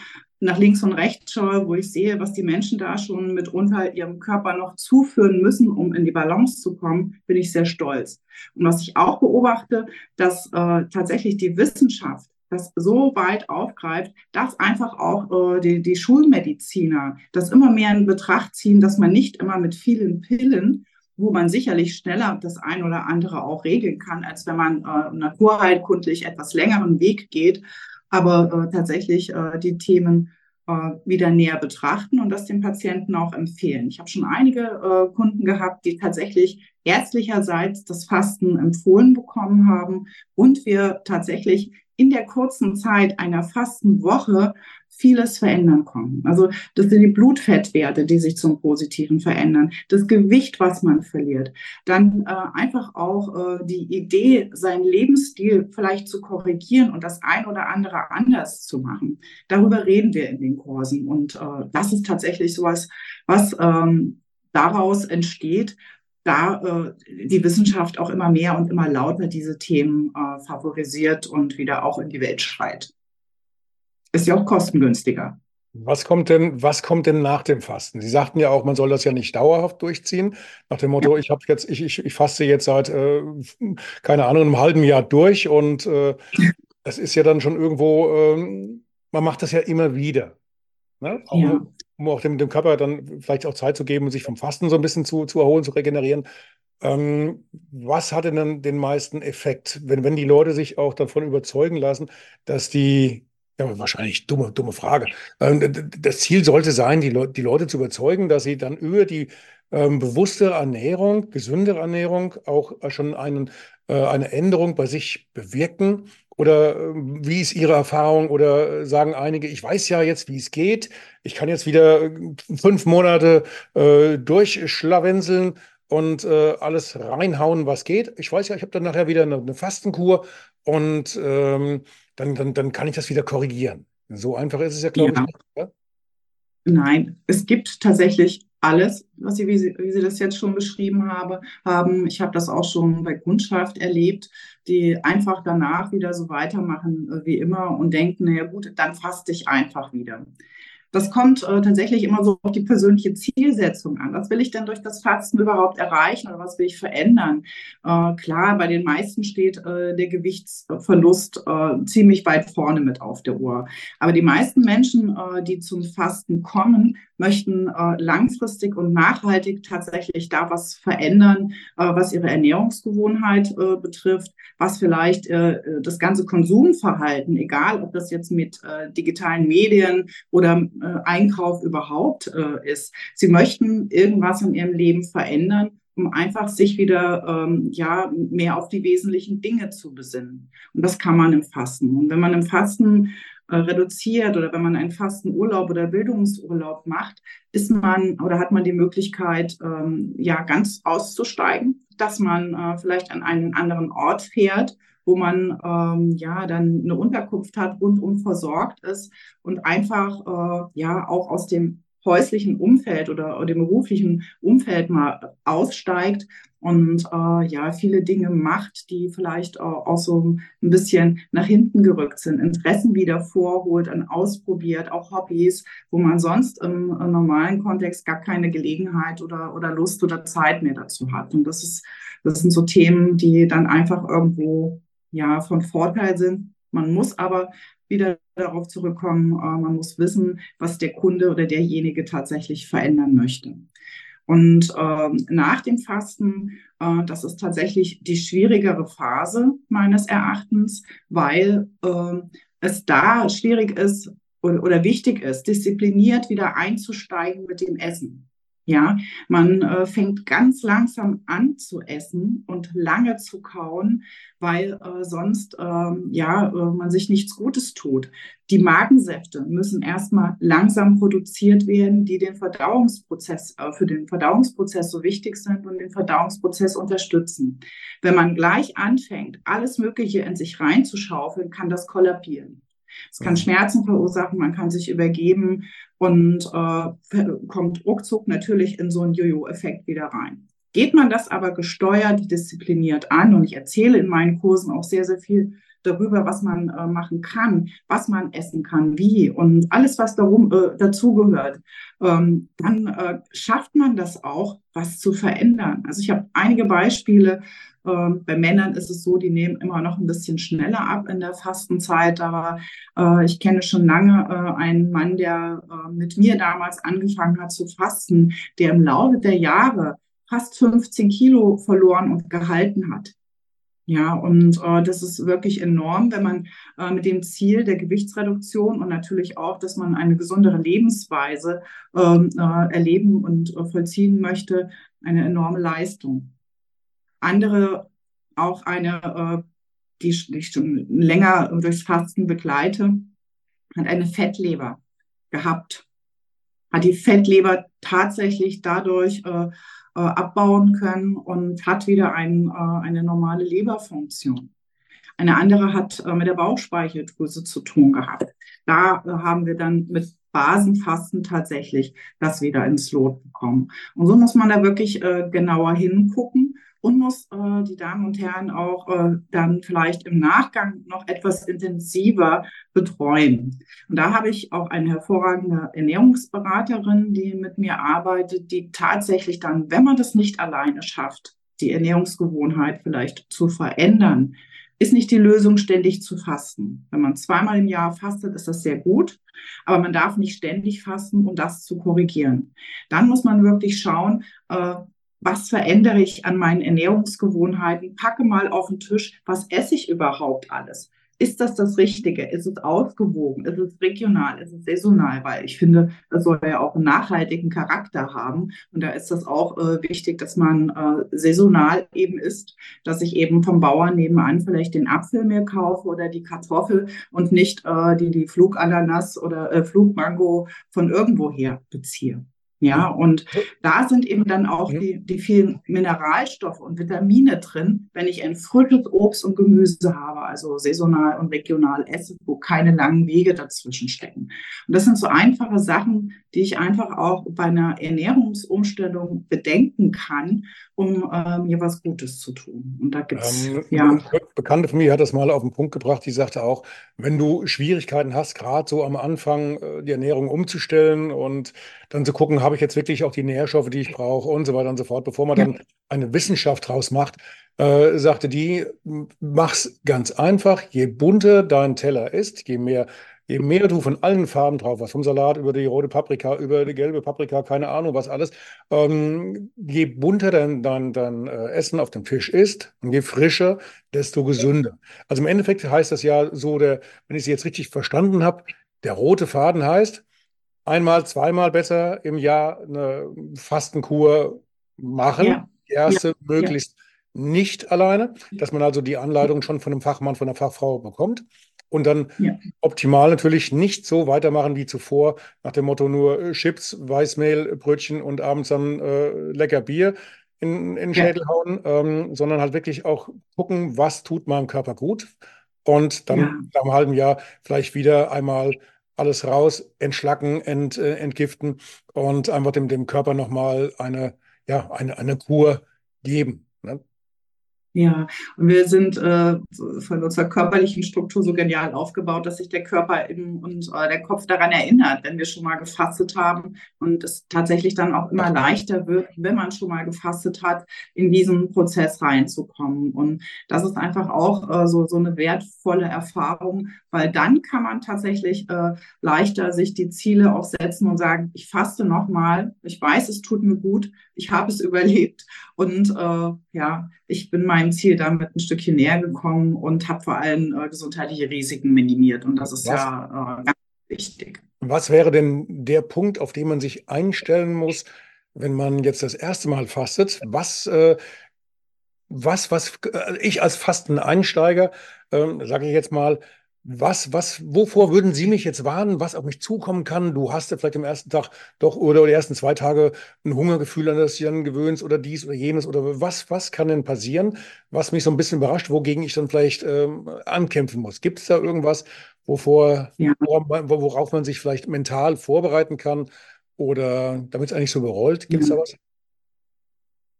nach links und rechts schaue, wo ich sehe, was die Menschen da schon mitunter ihrem Körper noch zuführen müssen, um in die Balance zu kommen, bin ich sehr stolz. Und was ich auch beobachte, dass äh, tatsächlich die Wissenschaft das so weit aufgreift, dass einfach auch äh, die, die Schulmediziner das immer mehr in Betracht ziehen, dass man nicht immer mit vielen Pillen wo man sicherlich schneller das ein oder andere auch regeln kann, als wenn man äh, naturheilkundlich etwas längeren Weg geht, aber äh, tatsächlich äh, die Themen äh, wieder näher betrachten und das den Patienten auch empfehlen. Ich habe schon einige äh, Kunden gehabt, die tatsächlich ärztlicherseits das Fasten empfohlen bekommen haben und wir tatsächlich in der kurzen Zeit einer Fastenwoche vieles verändern können. Also das sind die Blutfettwerte, die sich zum Positiven verändern, das Gewicht, was man verliert, dann äh, einfach auch äh, die Idee, seinen Lebensstil vielleicht zu korrigieren und das ein oder andere anders zu machen. Darüber reden wir in den Kursen und äh, das ist tatsächlich sowas, was ähm, daraus entsteht, da äh, die Wissenschaft auch immer mehr und immer lauter diese Themen äh, favorisiert und wieder auch in die Welt schreit. Ist ja auch kostengünstiger. Was kommt denn, was kommt denn nach dem Fasten? Sie sagten ja auch, man soll das ja nicht dauerhaft durchziehen. Nach dem Motto, ja. ich habe jetzt, ich, ich, ich faste jetzt seit, äh, keine Ahnung, einem halben Jahr durch und äh, das ist ja dann schon irgendwo, ähm, man macht das ja immer wieder. Ne? Auch, ja. Um auch dem, dem Körper dann vielleicht auch Zeit zu geben sich vom Fasten so ein bisschen zu, zu erholen, zu regenerieren. Ähm, was hat denn dann den meisten Effekt, wenn, wenn die Leute sich auch davon überzeugen lassen, dass die ja, wahrscheinlich dumme, dumme Frage. Ähm, das Ziel sollte sein, die, Le die Leute zu überzeugen, dass sie dann über die ähm, bewusste Ernährung, gesündere Ernährung auch schon einen, äh, eine Änderung bei sich bewirken. Oder äh, wie ist Ihre Erfahrung? Oder sagen einige, ich weiß ja jetzt, wie es geht. Ich kann jetzt wieder äh, fünf Monate äh, durchschlawenzeln und äh, alles reinhauen, was geht. Ich weiß ja, ich habe dann nachher wieder eine, eine Fastenkur und ähm, dann, dann, dann kann ich das wieder korrigieren. So einfach ist es ja, glaube ja. ich, nicht. Nein, es gibt tatsächlich alles, was Sie, wie Sie, wie Sie das jetzt schon beschrieben habe, haben. Ich habe das auch schon bei Kundschaft erlebt, die einfach danach wieder so weitermachen äh, wie immer und denken, naja gut, dann faste ich einfach wieder. Das kommt äh, tatsächlich immer so auf die persönliche Zielsetzung an. Was will ich denn durch das Fasten überhaupt erreichen oder was will ich verändern? Äh, klar, bei den meisten steht äh, der Gewichtsverlust äh, ziemlich weit vorne mit auf der Uhr. Aber die meisten Menschen, äh, die zum Fasten kommen, möchten äh, langfristig und nachhaltig tatsächlich da was verändern, was ihre Ernährungsgewohnheit betrifft, was vielleicht das ganze Konsumverhalten, egal ob das jetzt mit digitalen Medien oder Einkauf überhaupt äh, ist. Sie möchten irgendwas in ihrem Leben verändern, um einfach sich wieder ähm, ja mehr auf die wesentlichen Dinge zu besinnen. Und das kann man im Fasten. Und wenn man im Fasten äh, reduziert oder wenn man einen Fastenurlaub oder Bildungsurlaub macht, ist man oder hat man die Möglichkeit, ähm, ja ganz auszusteigen, dass man äh, vielleicht an einen anderen Ort fährt wo man ähm, ja dann eine Unterkunft hat, rundum versorgt ist und einfach äh, ja auch aus dem häuslichen Umfeld oder, dem beruflichen Umfeld mal aussteigt und äh, ja viele Dinge macht, die vielleicht auch, auch so ein bisschen nach hinten gerückt sind, Interessen wieder vorholt und ausprobiert, auch Hobbys, wo man sonst im, im normalen Kontext gar keine Gelegenheit oder, oder Lust oder Zeit mehr dazu hat. Und das ist, das sind so Themen, die dann einfach irgendwo ja von Vorteil sind. Man muss aber wieder darauf zurückkommen, äh, man muss wissen, was der Kunde oder derjenige tatsächlich verändern möchte. Und äh, nach dem Fasten, äh, das ist tatsächlich die schwierigere Phase meines Erachtens, weil äh, es da schwierig ist oder, oder wichtig ist, diszipliniert wieder einzusteigen mit dem Essen. Ja, man äh, fängt ganz langsam an zu essen und lange zu kauen, weil äh, sonst ähm, ja äh, man sich nichts Gutes tut. Die Magensäfte müssen erstmal langsam produziert werden, die den Verdauungsprozess äh, für den Verdauungsprozess so wichtig sind und den Verdauungsprozess unterstützen. Wenn man gleich anfängt, alles Mögliche in sich reinzuschaufeln, kann das kollabieren. Es kann Schmerzen verursachen, man kann sich übergeben und äh, kommt ruckzuck natürlich in so einen Jojo-Effekt wieder rein. Geht man das aber gesteuert, diszipliniert an, und ich erzähle in meinen Kursen auch sehr, sehr viel darüber, was man äh, machen kann, was man essen kann, wie und alles, was darum äh, dazugehört, ähm, dann äh, schafft man das auch, was zu verändern. Also ich habe einige Beispiele. Ähm, bei Männern ist es so, die nehmen immer noch ein bisschen schneller ab in der Fastenzeit. Aber äh, ich kenne schon lange äh, einen Mann, der äh, mit mir damals angefangen hat zu fasten, der im Laufe der Jahre fast 15 Kilo verloren und gehalten hat. Ja, und äh, das ist wirklich enorm, wenn man äh, mit dem Ziel der Gewichtsreduktion und natürlich auch, dass man eine gesundere Lebensweise ähm, äh, erleben und äh, vollziehen möchte, eine enorme Leistung. Andere auch eine, äh, die, ich schon länger durchs Fasten begleite, hat eine Fettleber gehabt. Hat die Fettleber tatsächlich dadurch äh, äh, abbauen können und hat wieder ein, äh, eine normale Leberfunktion. Eine andere hat äh, mit der Bauchspeicheldrüse zu tun gehabt. Da haben wir dann mit Basenfasten tatsächlich das wieder ins Lot bekommen. Und so muss man da wirklich genauer hingucken und muss äh, die Damen und Herren auch äh, dann vielleicht im Nachgang noch etwas intensiver betreuen. Und da habe ich auch eine hervorragende Ernährungsberaterin, die mit mir arbeitet, die tatsächlich dann, wenn man das nicht alleine schafft, die Ernährungsgewohnheit vielleicht zu verändern, ist nicht die Lösung, ständig zu fasten. Wenn man zweimal im Jahr fastet, ist das sehr gut, aber man darf nicht ständig fasten, um das zu korrigieren. Dann muss man wirklich schauen, äh, was verändere ich an meinen Ernährungsgewohnheiten? Packe mal auf den Tisch, was esse ich überhaupt alles? Ist das das Richtige? Ist es ausgewogen? Ist es regional? Ist es saisonal? Weil ich finde, das soll ja auch einen nachhaltigen Charakter haben. Und da ist das auch äh, wichtig, dass man äh, saisonal eben isst, dass ich eben vom Bauern nebenan vielleicht den Apfel mir kaufe oder die Kartoffel und nicht äh, die, die Flugananas oder äh, Flugmango von irgendwoher beziehe. Ja, und da sind eben dann auch die, die vielen Mineralstoffe und Vitamine drin, wenn ich ein frisches Obst und Gemüse habe, also saisonal und regional esse, wo keine langen Wege dazwischen stecken. Und das sind so einfache Sachen, die ich einfach auch bei einer Ernährungsumstellung bedenken kann, um äh, mir was Gutes zu tun. Und da gibt's ähm, ja. Eine Bekannte von mir hat das mal auf den Punkt gebracht, die sagte auch, wenn du Schwierigkeiten hast, gerade so am Anfang äh, die Ernährung umzustellen und dann zu gucken, habe ich jetzt wirklich auch die Nährstoffe, die ich brauche und so weiter und so fort, bevor man ja. dann eine Wissenschaft draus macht, äh, sagte die, mach's ganz einfach, je bunter dein Teller ist, je mehr Je mehr du von allen Farben drauf hast, vom Salat über die rote Paprika, über die gelbe Paprika, keine Ahnung was alles, ähm, je bunter dein, dein, dein äh, Essen auf dem Tisch ist und je frischer, desto gesünder. Also im Endeffekt heißt das ja so, der, wenn ich Sie jetzt richtig verstanden habe, der rote Faden heißt, einmal, zweimal besser im Jahr eine Fastenkur machen. Ja. Die erste ja. möglichst ja. nicht alleine, dass man also die Anleitung schon von einem Fachmann, von einer Fachfrau bekommt. Und dann optimal natürlich nicht so weitermachen wie zuvor, nach dem Motto nur äh, Chips, Weißmehl, Brötchen und abends dann äh, lecker Bier in, in den Schädel hauen, ähm, sondern halt wirklich auch gucken, was tut meinem Körper gut. Und dann nach einem halben Jahr vielleicht wieder einmal alles raus, entschlacken, ent, äh, entgiften und einfach dem, dem Körper nochmal eine, ja, eine, eine Kur geben. Ne? Ja, und wir sind äh, von unserer körperlichen Struktur so genial aufgebaut, dass sich der Körper eben und äh, der Kopf daran erinnert, wenn wir schon mal gefastet haben und es tatsächlich dann auch immer leichter wird, wenn man schon mal gefastet hat, in diesen Prozess reinzukommen. Und das ist einfach auch äh, so, so eine wertvolle Erfahrung, weil dann kann man tatsächlich äh, leichter sich die Ziele auch setzen und sagen, ich faste nochmal, ich weiß, es tut mir gut, ich habe es überlebt und äh, ja, ich bin meinem Ziel damit ein Stückchen näher gekommen und habe vor allem äh, gesundheitliche Risiken minimiert. Und das ist Was? ja äh, ganz wichtig. Was wäre denn der Punkt, auf den man sich einstellen muss, wenn man jetzt das erste Mal fastet, was, äh, was, was äh, ich als Fasteneinsteiger, äh, sage ich jetzt mal, was, was, wovor würden Sie mich jetzt warnen, was auf mich zukommen kann? Du hast ja vielleicht am ersten Tag doch oder die ersten zwei Tage ein Hungergefühl, an das du dann gewöhnst oder dies oder jenes oder was, was kann denn passieren, was mich so ein bisschen überrascht, wogegen ich dann vielleicht ähm, ankämpfen muss? Gibt es da irgendwas, wovor, Ja. worauf man sich vielleicht mental vorbereiten kann oder damit es eigentlich so überrollt? Gibt es da was?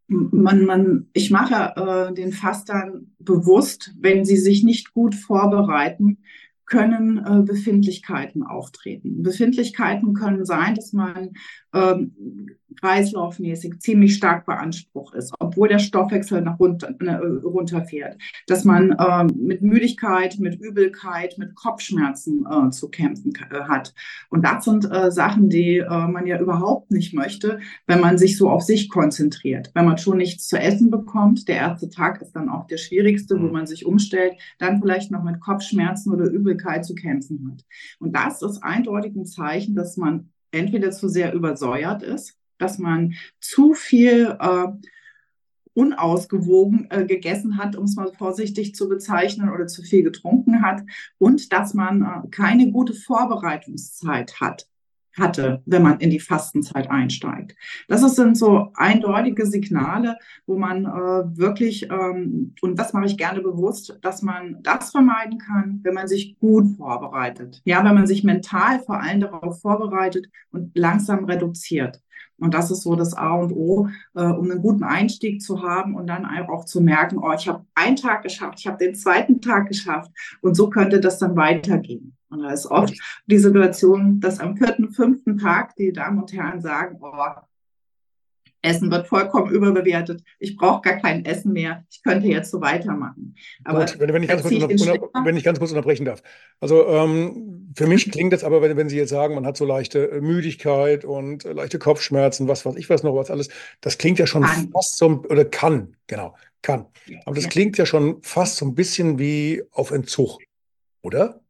Man, man, ich mache äh, den Fastern bewusst, wenn sie sich nicht gut vorbereiten, können äh, Befindlichkeiten auftreten. Befindlichkeiten können sein, dass man ähm, kreislaufmäßig ziemlich stark beansprucht ist, obwohl der Stoffwechsel nach runter, äh, runterfährt. Dass man äh, mit Müdigkeit, mit Übelkeit, mit Kopfschmerzen äh, zu kämpfen äh, hat. Und das sind äh, Sachen, die äh, man ja überhaupt nicht möchte, wenn man sich so auf sich konzentriert. Wenn man schon nichts zu essen bekommt, der erste Tag ist dann auch der schwierigste, wo Mhm. man sich umstellt, dann vielleicht noch mit Kopfschmerzen oder Übelkeit zu kämpfen hat. Und das ist eindeutig ein Zeichen, dass man entweder zu sehr übersäuert ist, dass man zu viel äh, unausgewogen äh, gegessen hat, um es mal vorsichtig zu bezeichnen, oder zu viel getrunken hat und dass man äh, keine gute Vorbereitungszeit hat hatte, wenn man in die Fastenzeit einsteigt. Das sind so eindeutige Signale, wo man äh, wirklich, ähm, und das mache ich gerne bewusst, dass man das vermeiden kann, wenn man sich gut vorbereitet. Ja, wenn man sich mental vor allem darauf vorbereitet und langsam reduziert. Und das ist so das A und O, äh, um einen guten Einstieg zu haben und dann auch zu merken, oh, ich habe einen Tag geschafft, ich habe den zweiten Tag geschafft und so könnte das dann weitergehen. Und da ist oft die Situation, dass am vierten, fünften Tag die Damen und Herren sagen, oh, Essen wird vollkommen überbewertet, ich brauche gar kein Essen mehr, ich könnte jetzt so weitermachen. Aber Gut, wenn, wenn, ich unter, wenn ich ganz kurz unterbrechen darf. Also ähm, für mich klingt das aber, wenn, wenn Sie jetzt sagen, man hat so leichte äh, Müdigkeit und äh, leichte Kopfschmerzen, was weiß ich was noch, was alles, das klingt ja schon Kann. fast so, oder kann, genau, kann. Aber das klingt ja schon fast so ein bisschen wie auf Entzug, oder?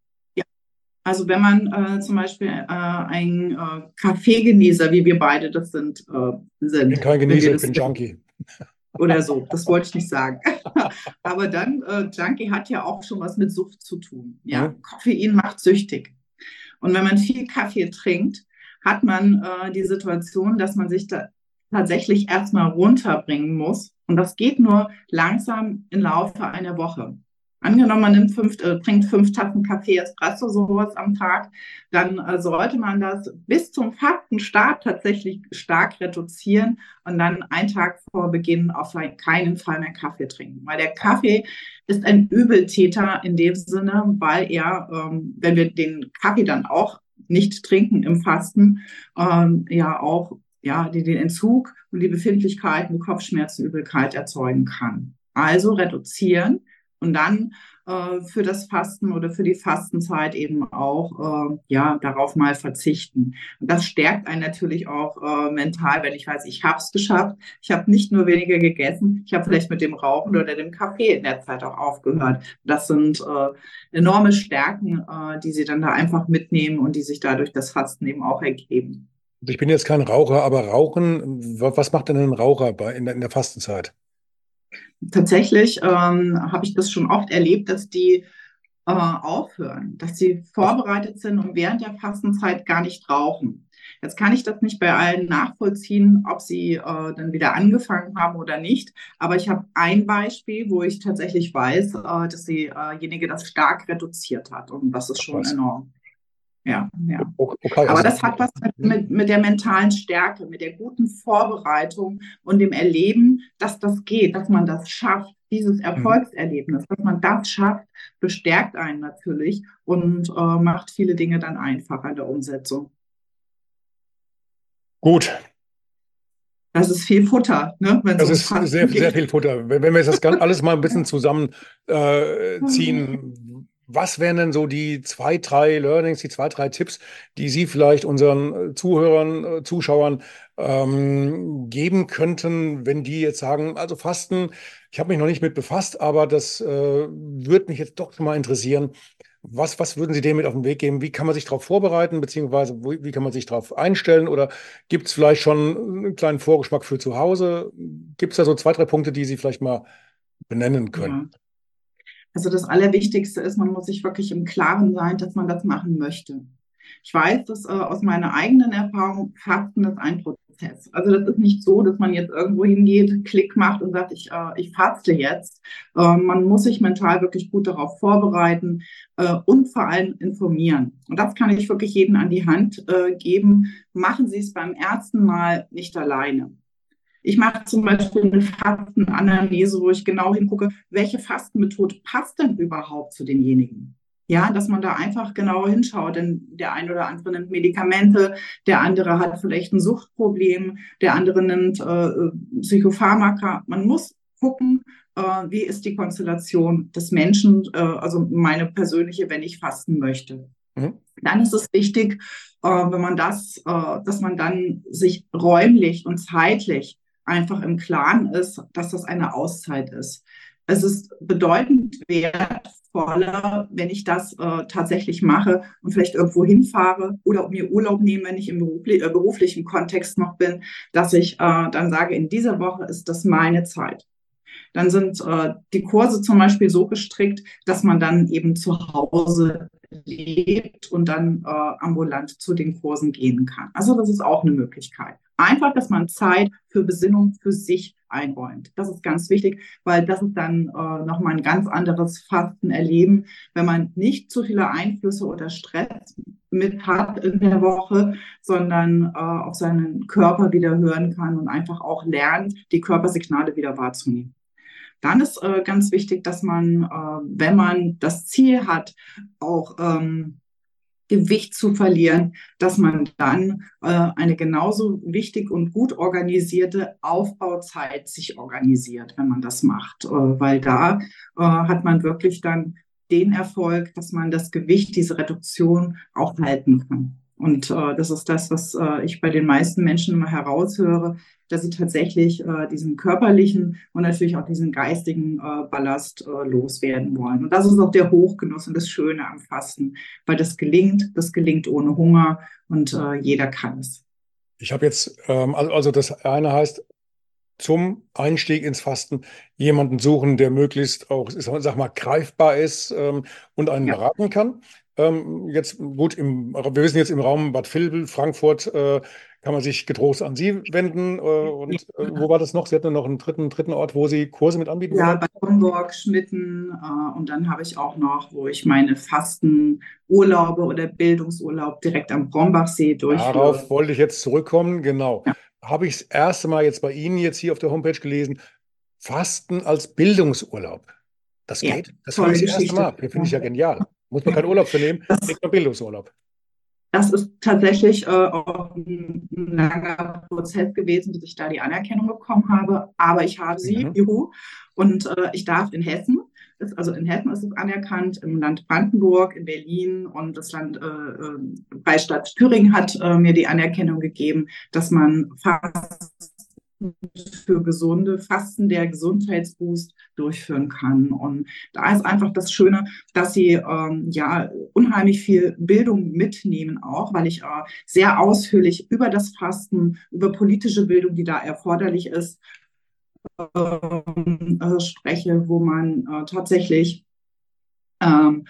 Also wenn man äh, zum Beispiel äh, ein äh, Kaffeegenießer, wie wir beide das sind, äh, sind, Ich bin kein Genießer, ich bin Junkie. oder so. Das wollte ich nicht sagen. Aber dann, äh, Junkie hat ja auch schon was mit Sucht zu tun. Ja, Mhm. Koffein macht süchtig. Und wenn man viel Kaffee trinkt, hat man äh, die Situation, dass man sich da tatsächlich erstmal runterbringen muss. Und das geht nur langsam im Laufe einer Woche. Angenommen, man nimmt fünf, äh, trinkt fünf Tassen Kaffee Espresso, sowas am Tag, dann äh, sollte man das bis zum Fastenstart tatsächlich stark reduzieren und dann einen Tag vor Beginn auf keinen Fall mehr Kaffee trinken. Weil der Kaffee ist ein Übeltäter in dem Sinne, weil er, ähm, wenn wir den Kaffee dann auch nicht trinken im Fasten, ähm, ja auch ja, die, den Entzug und die Befindlichkeiten, Kopfschmerzen, Übelkeit erzeugen kann. Also reduzieren und dann äh, für das Fasten oder für die Fastenzeit eben auch äh, ja darauf mal verzichten. Und das stärkt einen natürlich auch äh, mental, wenn ich weiß, ich habe es geschafft. Ich habe nicht nur weniger gegessen, ich habe vielleicht mit dem Rauchen oder dem Kaffee in der Zeit auch aufgehört. Das sind äh, enorme Stärken, äh, die sie dann da einfach mitnehmen und die sich dadurch das Fasten eben auch ergeben. Ich bin jetzt kein Raucher, aber Rauchen, wa- was macht denn ein Raucher bei, in der Fastenzeit? Tatsächlich ähm, habe ich das schon oft erlebt, dass die äh, aufhören, dass sie vorbereitet sind und während der Fastenzeit gar nicht rauchen. Jetzt kann ich das nicht bei allen nachvollziehen, ob sie äh, dann wieder angefangen haben oder nicht. Aber ich habe ein Beispiel, wo ich tatsächlich weiß, äh, dass diejenige das stark reduziert hat. Und das ist schon enorm. Ja, ja. Okay, Aber das hat was mit, mit, der mentalen Stärke, mit der guten Vorbereitung und dem Erleben, dass das geht, dass man das schafft. Dieses Erfolgserlebnis, dass man das schafft, bestärkt einen natürlich und äh, macht viele Dinge dann einfacher in der Umsetzung. Gut, Das ist viel Futter, ne? Das ist sehr, sehr viel Futter. Wenn, wir jetzt das alles mal ein bisschen zusammen äh, was wären denn so die zwei, drei Learnings, die zwei, drei Tipps, die Sie vielleicht unseren äh, Zuhörern, äh, Zuschauern ähm, geben könnten, wenn die jetzt sagen, also Fasten, ich habe mich noch nicht mit befasst, aber das äh, würde mich jetzt doch schon mal interessieren. was, was würden Sie dem mit auf den Weg geben? Wie kann man sich darauf vorbereiten, beziehungsweise wie, wie kann man sich darauf einstellen? Oder gibt es vielleicht schon einen kleinen Vorgeschmack für zu Hause? Gibt es da so zwei, drei Punkte, die Sie vielleicht mal benennen können? Ja. Also das Allerwichtigste ist, man muss sich wirklich im Klaren sein, dass man das machen möchte. Ich weiß das äh, aus meiner eigenen Erfahrung, Fasten ist ein Prozess. Also das ist nicht so, dass man jetzt irgendwo hingeht, Klick macht und sagt, ich, äh, ich faste jetzt. Äh, man muss sich mental wirklich gut darauf vorbereiten äh, und vor allem informieren. Und das kann ich wirklich jedem an die Hand äh, geben. Machen Sie es beim ersten Mal nicht alleine. Ich mache zum Beispiel eine Fastenanalyse, wo ich genau hingucke, welche Fastenmethode passt denn überhaupt zu denjenigen. Ja, dass man da einfach genau hinschaut, denn der eine oder andere nimmt Medikamente, der andere hat vielleicht ein Suchtproblem, der andere nimmt äh, Psychopharmaka. Man muss gucken, äh, wie ist die Konstellation des Menschen, äh, also meine persönliche, wenn ich fasten möchte. Mhm. Dann ist es wichtig, äh, wenn man das, äh, dass man dann sich räumlich und zeitlich einfach im Klaren ist, dass das eine Auszeit ist. Es ist bedeutend wertvoller, wenn ich das äh, tatsächlich mache und vielleicht irgendwo hinfahre oder mir Urlaub nehme, wenn ich im berufli äh, beruflichen Kontext noch bin, dass ich äh, dann sage, in dieser Woche ist das meine Zeit. Dann sind äh, die Kurse zum Beispiel so gestrickt, dass man dann eben zu Hause lebt und dann äh, ambulant zu den Kursen gehen kann. Also das ist auch eine Möglichkeit. Einfach, dass man Zeit für Besinnung für sich einräumt. Das ist ganz wichtig, weil das ist dann äh, nochmal ein ganz anderes Fasten erleben, wenn man nicht zu viele Einflüsse oder Stress mit hat in der Woche, sondern äh, auf seinen Körper wieder hören kann und einfach auch lernt, die Körpersignale wieder wahrzunehmen. Dann ist äh, ganz wichtig, dass man, äh, wenn man das Ziel hat, auch ähm, Gewicht zu verlieren, dass man dann äh, eine genauso wichtig und gut organisierte Aufbauzeit sich organisiert, wenn man das macht, äh, weil da äh, hat man wirklich dann den Erfolg, dass man das Gewicht, diese Reduktion auch halten kann. Und äh, das ist das, was äh, ich bei den meisten Menschen immer heraushöre, dass sie tatsächlich äh, diesen körperlichen und natürlich auch diesen geistigen äh, Ballast äh, loswerden wollen. Und das ist auch der Hochgenuss und das Schöne am Fasten, weil das gelingt, das gelingt ohne Hunger und äh, jeder kann es. Ich habe jetzt, ähm, also das eine heißt, zum Einstieg ins Fasten jemanden suchen, der möglichst auch, sag mal, greifbar ist ähm, und einen ja. beraten kann. Ähm, jetzt gut, im, wir wissen jetzt im Raum Bad Vilbel, Frankfurt, äh, kann man sich getrost an Sie wenden. Äh, und äh, wo war das noch? Sie hatten noch einen dritten, dritten Ort, wo Sie Kurse mit anbieten? Ja, bei Homburg, Schmitten. Äh, und dann habe ich auch noch, wo ich meine Fastenurlaube oder Bildungsurlaub direkt am Brombachsee durchführe. Darauf wollte ich jetzt zurückkommen, genau. Ja. Habe ich das erste Mal jetzt bei Ihnen jetzt hier auf der Homepage gelesen, Fasten als Bildungsurlaub. Das geht? Ja, das habe ich das erste Mal. Finde ich ja genial. Muss man keinen Urlaub für nehmen, kriegt man Bildungsurlaub. Das ist tatsächlich äh, auch ein, langer Prozess gewesen, bis ich da die Anerkennung bekommen habe. Aber ich habe sie, mhm. juhu. Und äh, ich darf in Hessen, ist, also in Hessen ist es anerkannt, im Land Brandenburg, in Berlin und das Land äh, äh Freistaat Thüringen hat äh, mir die Anerkennung gegeben, dass man fast für gesunde Fasten der Gesundheitsboost durchführen kann. Und da ist einfach das Schöne, dass sie ähm, ja unheimlich viel Bildung mitnehmen auch, weil ich äh, sehr ausführlich über das Fasten, über politische Bildung, die da erforderlich ist, äh, spreche, wo man äh, tatsächlich ähm,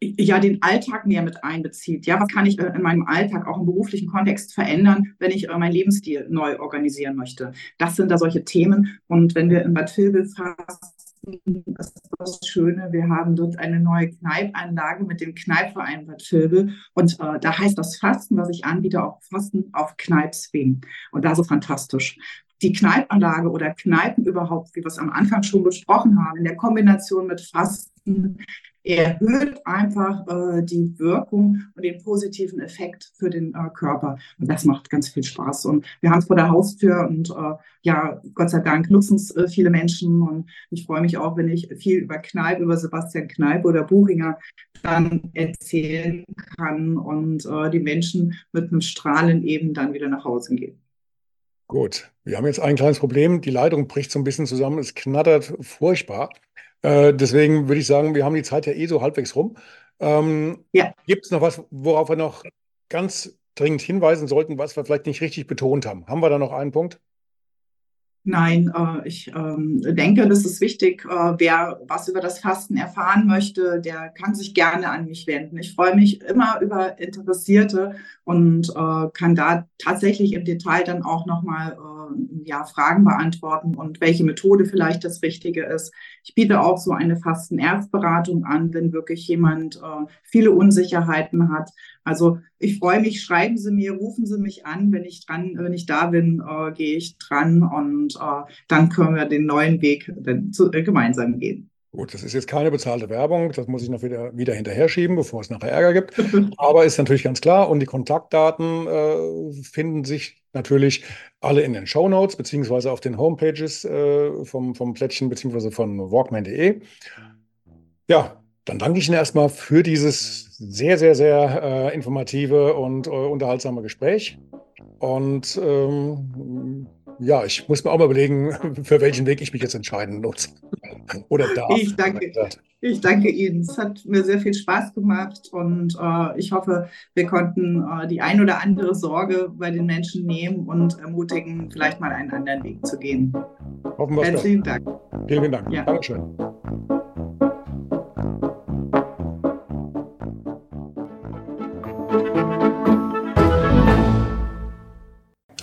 ja den Alltag mehr mit einbezieht. Ja, was kann ich äh, in meinem Alltag auch im beruflichen Kontext verändern, wenn ich äh, meinen Lebensstil neu organisieren möchte? Das sind da solche Themen. Und wenn wir in Bad Vilbel fasten, das ist das Schöne, wir haben dort eine neue Kneipanlage mit dem Kneipverein Bad Vilbel. Und äh, da heißt das Fasten, was ich anbiete, auch Fasten auf Kneipswegen. Und das ist fantastisch die Kneipanlage oder Kneipen überhaupt, wie wir es am Anfang schon besprochen haben, in der Kombination mit Fasten erhöht einfach äh, die Wirkung und den positiven Effekt für den äh, Körper. Und das macht ganz viel Spaß. Und wir haben es vor der Haustür und äh, ja, Gott sei Dank nutzen es äh, viele Menschen. Und ich freue mich auch, wenn ich viel über Kneip, über Sebastian Kneip oder Buchinger dann erzählen kann und äh, die Menschen mit einem Strahlen eben dann wieder nach Hause gehen. Gut, wir haben jetzt ein kleines Problem. Die Leitung bricht so ein bisschen zusammen. Es knattert furchtbar. Äh, deswegen würde ich sagen, wir haben die Zeit ja eh so halbwegs rum. Ähm, ja. Gibt es noch was, worauf wir noch ganz dringend hinweisen sollten, was wir vielleicht nicht richtig betont haben? Haben wir da noch einen Punkt? Nein, äh, ich ähm, denke, das ist wichtig. Äh, wer was über das Fasten erfahren möchte, der kann sich gerne an mich wenden. Ich freue mich immer über Interessierte und äh, kann da tatsächlich im Detail dann auch nochmal ja, Fragen beantworten und welche Methode vielleicht das Richtige ist. Ich biete auch so eine Fastenerstberatung an, wenn wirklich jemand äh, viele Unsicherheiten hat. Also ich freue mich, schreiben Sie mir, rufen Sie mich an, wenn ich dran, wenn ich da bin, äh, gehe ich dran und äh, dann können wir den neuen Weg dann zu, äh, gemeinsam gehen. Gut, das ist jetzt keine bezahlte Werbung, das muss ich noch wieder, wieder hinterher schieben, bevor es nachher Ärger gibt. Aber ist natürlich ganz klar und die Kontaktdaten äh, finden sich natürlich alle in den Show Notes beziehungsweise auf den Homepages äh, vom, vom Plättchen beziehungsweise von walkman.de. Ja, dann danke ich Ihnen erstmal für dieses sehr, sehr, sehr äh, informative und äh, unterhaltsame Gespräch. Und ähm, ja, ich muss mir auch mal überlegen, für welchen Weg ich mich jetzt entscheiden muss. Oder darf. Ich danke, ich danke Ihnen. Es hat mir sehr viel Spaß gemacht und äh, ich hoffe, wir konnten äh, die ein oder andere Sorge bei den Menschen nehmen und ermutigen, vielleicht mal einen anderen Weg zu gehen. Hoffen wir Herzlichen Dank. Vielen, vielen Dank. Ja. Dankeschön.